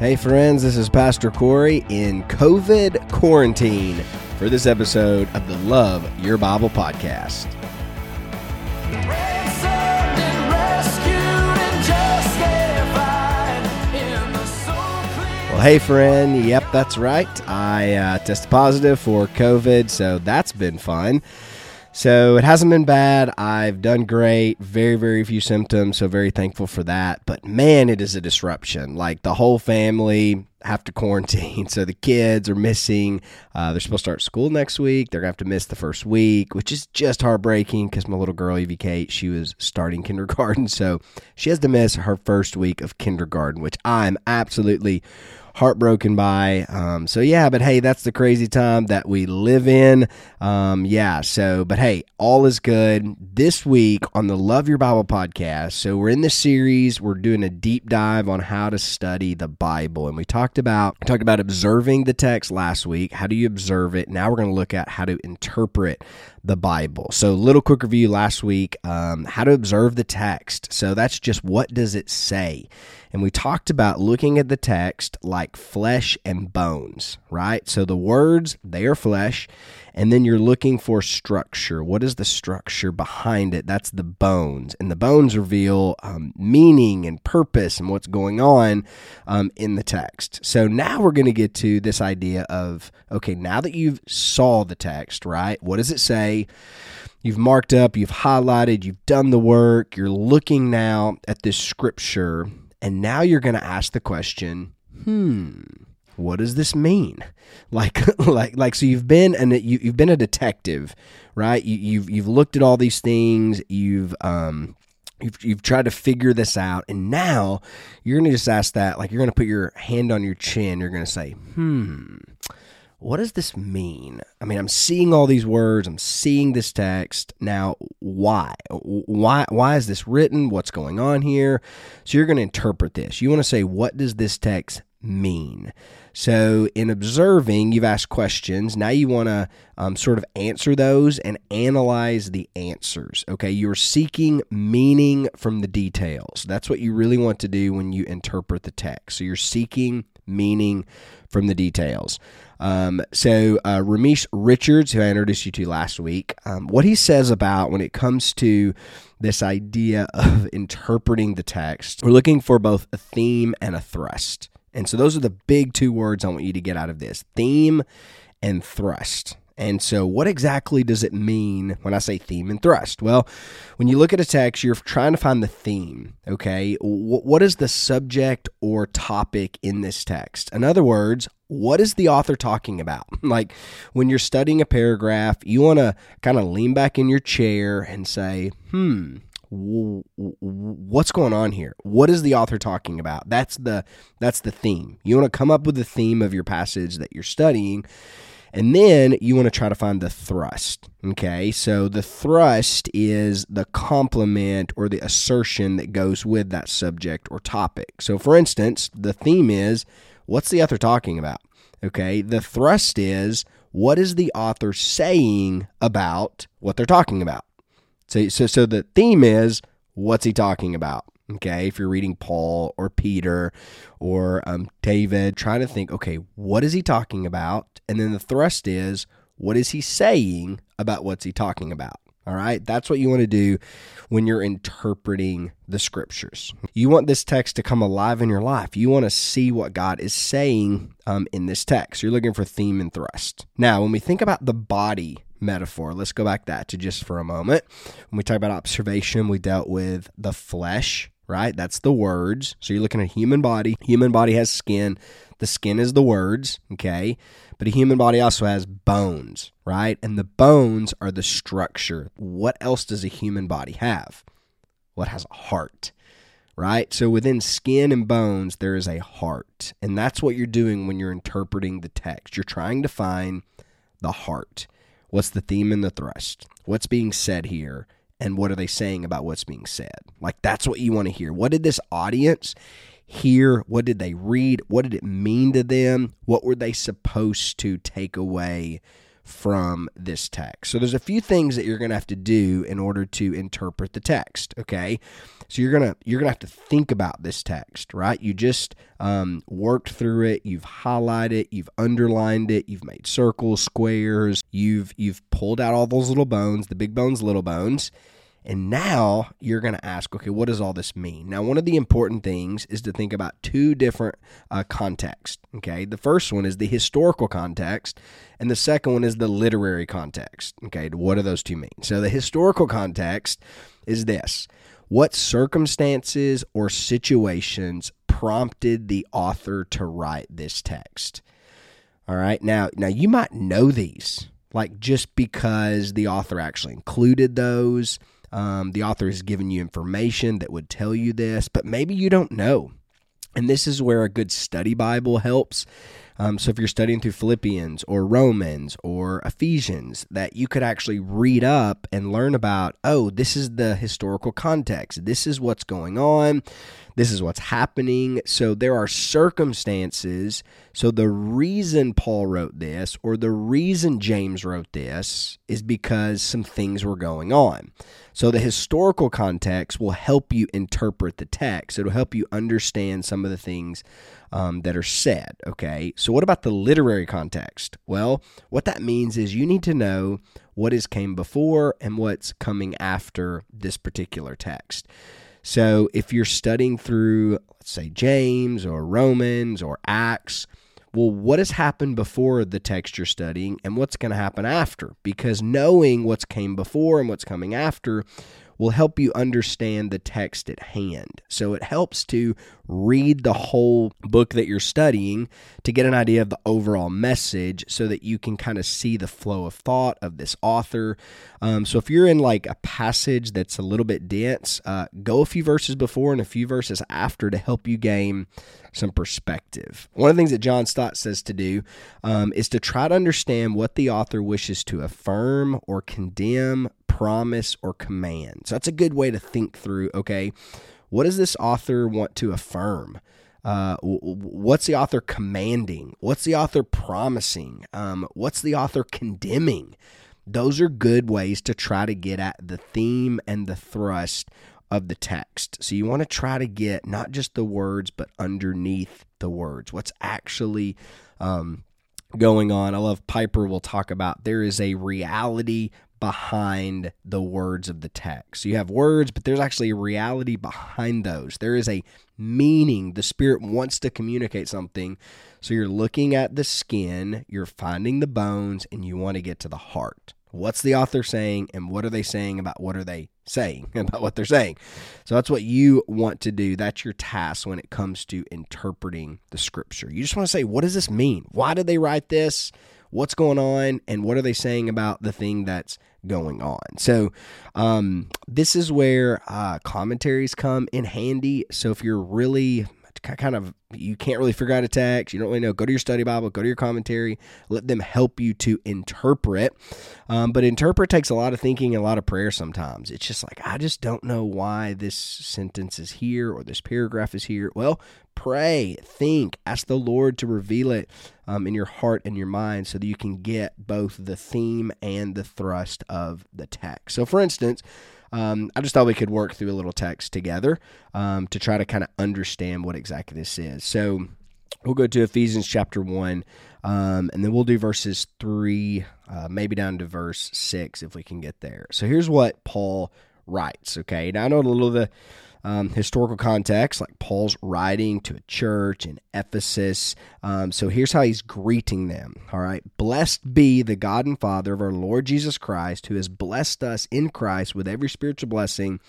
Hey, friends, this is Pastor Kory in COVID quarantine for this episode of the Love Your Bible podcast. Well, hey, friend. Yep, that's right. I uh, tested positive for COVID, so that's been fun. So it hasn't been bad. I've done great. Very, very few symptoms. So very thankful for that. But man, it is a disruption. Like the whole family have to quarantine. So the kids are missing. Uh, they're supposed to start school next week. They're going to have to miss the first week, which is just heartbreaking because my little girl, Evie Kate, she was starting kindergarten. So she has to miss her first week of kindergarten, which I'm absolutely heartbroken by. Um, so yeah, but hey, that's the crazy time that we live in. Um, yeah. So, but hey, all is good. This week on the Love Your Bible podcast. So we're in the series. We're doing a deep dive on how to study the Bible, and we talked about talked about observing the text last week. How do you observe it? Now we're going to look at how to interpret the Bible. So, little quick review last week um, how to observe the text. So, that's just what does it say? And we talked about looking at the text like flesh and bones, right? So, the words, they are flesh. And then you're looking for structure. What is the structure behind it? That's the bones. And the bones reveal um, meaning and purpose and what's going on um, in the text. So now we're going to get to this idea of okay, now that you've saw the text, right? What does it say? You've marked up, you've highlighted, you've done the work, you're looking now at this scripture, and now you're going to ask the question, hmm, what does this mean? Like, like, like, so you've been and you, you've been a detective, right? You, you've you've looked at all these things. You've um, You've, you've tried to figure this out, and now you're going to just ask that, like you're going to put your hand on your chin. You're going to say, hmm, what does this mean? I mean, I'm seeing all these words, I'm seeing this text. Now, why? Why why is this written? What's going on here? So you're going to interpret this. You want to say, what does this text mean? So, in observing, you've asked questions. Now you want to um, sort of answer those and analyze the answers. Okay, you're seeking meaning from the details. That's what you really want to do when you interpret the text. So, you're seeking meaning from the details. Um, so, uh, Ramesh Richards, who I introduced you to last week, um, what he says about when it comes to this idea of interpreting the text, we're looking for both a theme and a thrust. And so those are the big two words I want you to get out of this theme and thrust. And so, what exactly does it mean when I say theme and thrust? Well, when you look at a text, you're trying to find the theme, okay? What is the subject or topic in this text? In other words, what is the author talking about? Like when you're studying a paragraph, you want to kind of lean back in your chair and say, hmm, what's going on here what is the author talking about that's the that's the theme you want to come up with the theme of your passage that you're studying and then you want to try to find the thrust okay? So the thrust is the complement or the assertion that goes with that subject or topic. So for instance the theme is what's the author talking about? Okay the thrust is what is the author saying about what they're talking about? So, so, so the theme is what's he talking about? Okay, if you're reading Paul or Peter or um, David, trying to think, okay, what is he talking about? And then the thrust is, what is he saying about what's he talking about? All right, that's what you want to do when you're interpreting the scriptures. You want this text to come alive in your life. You want to see what God is saying um, in this text. You're looking for theme and thrust. Now, when we think about the body metaphor. Let's go back that to just for a moment. When we talk about observation, we dealt with the flesh, right? That's the words. So you're looking at a human body. Human body has skin. The skin is the words, okay? But a human body also has bones, right? And the bones are the structure. What else does a human body have? Well, has a heart right? So within skin and bones, there is a heart. And that's what you're doing when you're interpreting the text. You're trying to find the heart. What's the theme and the thrust? What's being said here? And what are they saying about what's being said? Like, that's what you want to hear. What did this audience hear? What did they read? What did it mean to them? What were they supposed to take away from this text. So there's a few things that you're going to have to do in order to interpret the text. Okay, so you're gonna you're gonna have to think about this text, right? You just um, worked through it, you've highlighted it, you've underlined it, you've made circles, squares, you've you've pulled out all those little bones, the big bones, little bones. And now you're going to ask, okay, what does all this mean? Now, one of the important things is to think about two different uh, contexts. Okay. The first one is the historical context, and the second one is the literary context. Okay. What do those two mean? So, the historical context is this what circumstances or situations prompted the author to write this text? All right. Now, now you might know these, like just because the author actually included those um, the author has given you information that would tell you this, but maybe you don't know. And this is where a good study Bible helps. Um, so if you're studying through Philippians or Romans or Ephesians, that you could actually read up and learn about, oh, this is the historical context. This is what's going on. This is what's happening. So there are circumstances. So the reason Paul wrote this or the reason James wrote this is because some things were going on. So the historical context will help you interpret the text. It'll help you understand some of the things um, that are said. Okay. So what about the literary context? Well, what that means is you need to know what has came before and what's coming after this particular text. So if you're studying through, let's say, James or Romans or Acts, well, what has happened before the text you're studying and what's going to happen after? Because knowing what's came before and what's coming after will help you understand the text at hand. So it helps to read the whole book that you're studying to get an idea of the overall message so that you can kind of see the flow of thought of this author. Um, so if you're in like a passage that's a little bit dense, uh, go a few verses before and a few verses after to help you gain some perspective. One of the things that John Stott says to do um, is to try to understand what the author wishes to affirm or condemn, promise, or command. So that's a good way to think through, okay, what does this author want to affirm? Uh, what's the author commanding? What's the author promising? Um, what's the author condemning? Those are good ways to try to get at the theme and the thrust of the text. So you want to try to get not just the words, but underneath the words. What's actually um, going on? I love Piper will talk about there is a reality behind the words of the text. So you have words, but there's actually a reality behind those. There is a meaning. The Spirit wants to communicate something. So you're looking at the skin, you're finding the bones, and you want to get to the heart. What's the author saying, and what are they saying about what are they saying about what they're saying? So that's what you want to do. That's your task when it comes to interpreting the scripture. You just want to say, what does this mean? Why did they write this? What's going on? And what are they saying about the thing that's going on? So, um, this is where uh, commentaries come in handy. So, if you're really kind of you can't really figure out a text, you don't really know, go to your study Bible, go to your commentary, let them help you to interpret. Um, but interpret takes a lot of thinking and a lot of prayer sometimes. It's just like, I just don't know why this sentence is here or this paragraph is here. Well, pray, think, ask the Lord to reveal it um, in your heart and your mind so that you can get both the theme and the thrust of the text. So, for instance, um, I just thought we could work through a little text together um, to try to kind of understand what exactly this is. So we'll go to Ephesians chapter 1, um, and then we'll do verses 3, uh, maybe down to verse 6 if we can get there. So here's what Paul writes, okay? Now I know a little of the um, historical context, like Paul's writing to a church in Ephesus. Um, so here's how he's greeting them. All right. Blessed be the God and Father of our Lord Jesus Christ, who has blessed us in Christ with every spiritual blessing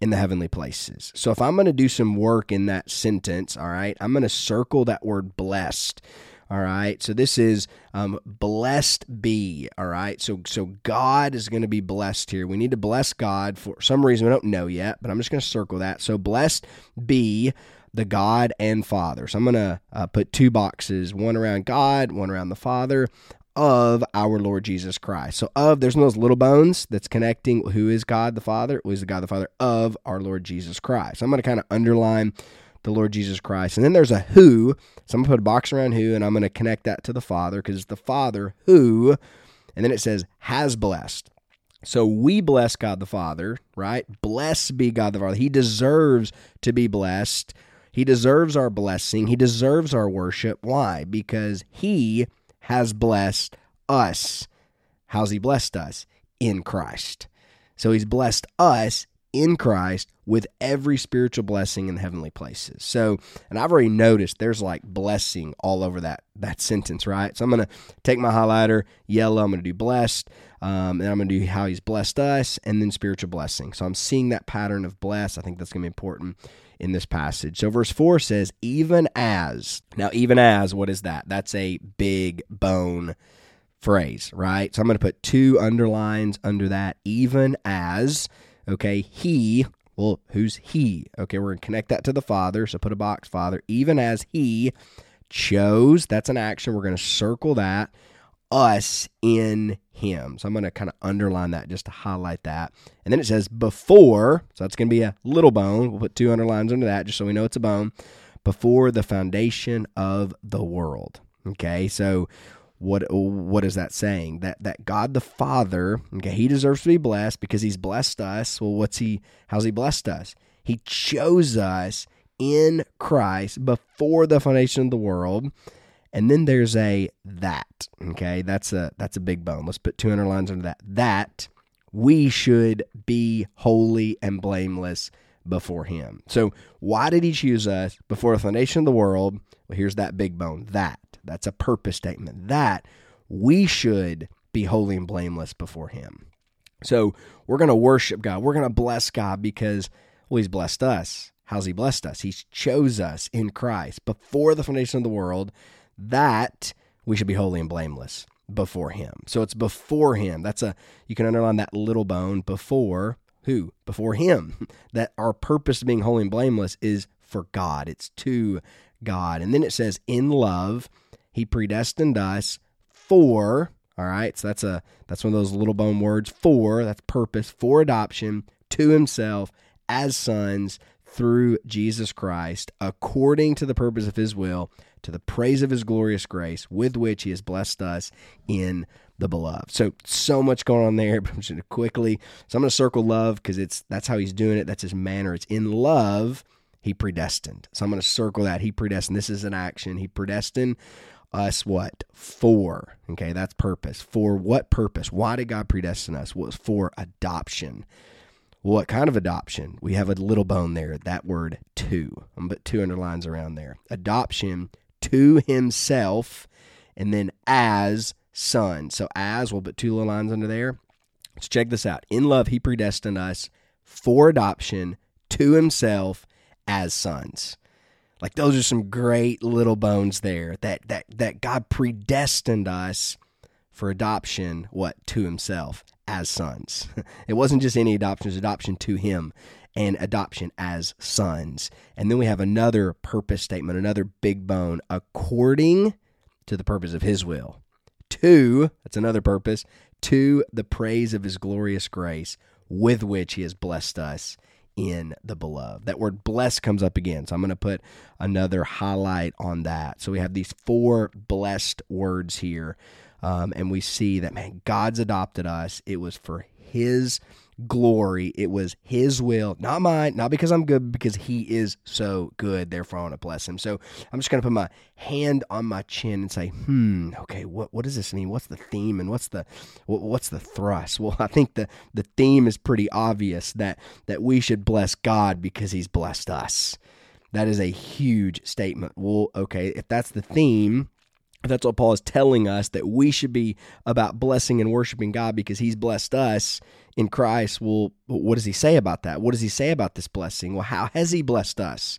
in the heavenly places. So if I'm going to do some work in that sentence, all right, I'm going to circle that word blessed. All right. So this is um, blessed be. All right. So so God is going to be blessed here. We need to bless God for some reason we don't know yet, but I'm just going to circle that. So blessed be the God and Father. So I'm going to uh, put two boxes, one around God, one around the Father of our Lord Jesus Christ. So of there's those little bones that's connecting who is God the Father, who is the God the Father of our Lord Jesus Christ. So I'm going to kind of underline the Lord Jesus Christ. And then there's a who. So I'm going to put a box around who, and I'm going to connect that to the Father because it's the Father who, And then it says, has blessed. So we bless God the Father, right? Blessed be God the Father. He deserves to be blessed. He deserves our blessing. He deserves our worship. Why? Because He has blessed us. How's He blessed us? In Christ. So He's blessed us in Christ with every spiritual blessing in heavenly places. So, and I've already noticed there's like blessing all over that that sentence, right? So I'm going to take my highlighter, yellow, I'm going to do blessed, um, and I'm going to do how he's blessed us, and then spiritual blessing. So I'm seeing that pattern of bless. I think that's going to be important in this passage. So verse 4 says, even as. Now, even as, what is that? That's a big bone phrase, right? So I'm going to put two underlines under that, even as Okay, he, well, who's he? Okay, we're going to connect that to the Father. So put a box, Father, even as he chose, that's an action. We're going to circle that, us in him. So I'm going to kind of underline that just to highlight that. And then it says before, so that's going to be a little bone. We'll put two underlines under that just so we know it's a bone. Before the foundation of the world. Okay, so what what is that saying? That that God the Father, okay, he deserves to be blessed because he's blessed us. Well, what's he how's he blessed us? He chose us in Christ before the foundation of the world. And then there's a that. Okay, that's a that's a big bone. Let's put 200 lines under that. That we should be holy and blameless before him. So why did he choose us before the foundation of the world? Well, here's that big bone. That that's a purpose statement. That we should be holy and blameless before Him. So we're going to worship God. We're going to bless God because, well, He's blessed us. How's He blessed us? He's chose us in Christ before the foundation of the world that we should be holy and blameless before Him. So it's before Him. That's a, you can underline that little bone before who? Before Him. That our purpose of being holy and blameless is for God, it's to God. And then it says, in love he predestined us for, all right, so that's a that's one of those little bone words, for, that's purpose, for adoption to himself as sons through Jesus Christ, according to the purpose of his will, to the praise of his glorious grace, with which he has blessed us in the beloved. So so much going on there, but I'm just gonna quickly. So I'm gonna circle love because it's that's how he's doing it. That's his manner. It's in love he predestined. So I'm gonna circle that. He predestined. This is an action. He predestined us what? For. Okay, that's purpose. For what purpose? Why did God predestine us? Was for adoption. What kind of adoption? We have a little bone there. That word to. I'm put two underlines around there. Adoption to himself, and then as son. So as we'll put two little lines under there. Let's check this out. In love, he predestined us for adoption to himself as sons. Like those are some great little bones there that that that God predestined us for adoption what to himself as sons. It wasn't just any adoption, it adoption to him and adoption as sons. And then we have another purpose statement, another big bone according to the purpose of his will. Two, that's another purpose, to the praise of his glorious grace with which he has blessed us in the beloved. That word blessed comes up again. So I'm going to put another highlight on that. So we have these four blessed words here. Um, and we see that, man, God's adopted us. It was for His glory. It was His will, not mine, not because I'm good, because He is so good. Therefore, I want to bless Him. So I'm just going to put my hand on my chin and say, hmm, okay, what what does this mean? What's the theme and what's the what, what's the thrust? Well, I think the the theme is pretty obvious that that we should bless God because He's blessed us. That is a huge statement. Well, okay, if that's the theme, that's what Paul is telling us that we should be about blessing and worshiping God because he's blessed us in Christ. Well, what does he say about that? What does he say about this blessing? Well, how has he blessed us?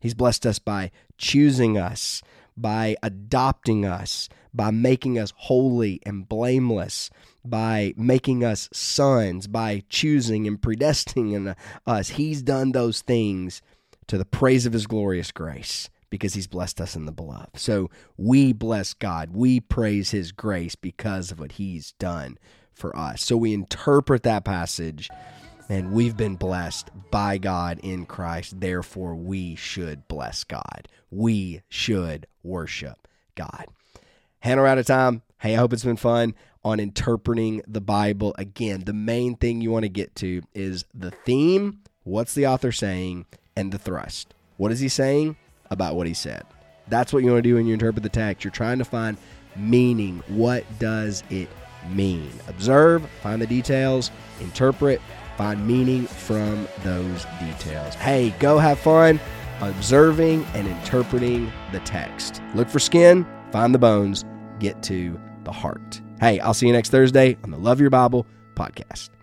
He's blessed us by choosing us, by adopting us, by making us holy and blameless, by making us sons, by choosing and predestining us. He's done those things to the praise of his glorious grace because he's blessed us in the beloved. So we bless God. We praise his grace because of what he's done for us. So we interpret that passage and we've been blessed by God in Christ. Therefore, we should bless God. We should worship God. Hannah, we're out of time. Hey, I hope it's been fun. on interpreting the Bible. Again, the main thing you want to get to is the theme, what's the author saying, and the thrust. What is he saying about what he said? That's what you want to do when you interpret the text. You're trying to find meaning. What does it mean? Observe, find the details, interpret, find meaning from those details. Hey, go have fun observing and interpreting the text. Look for skin, find the bones, get to the heart. Hey, I'll see you next Thursday on the Love Your Bible podcast.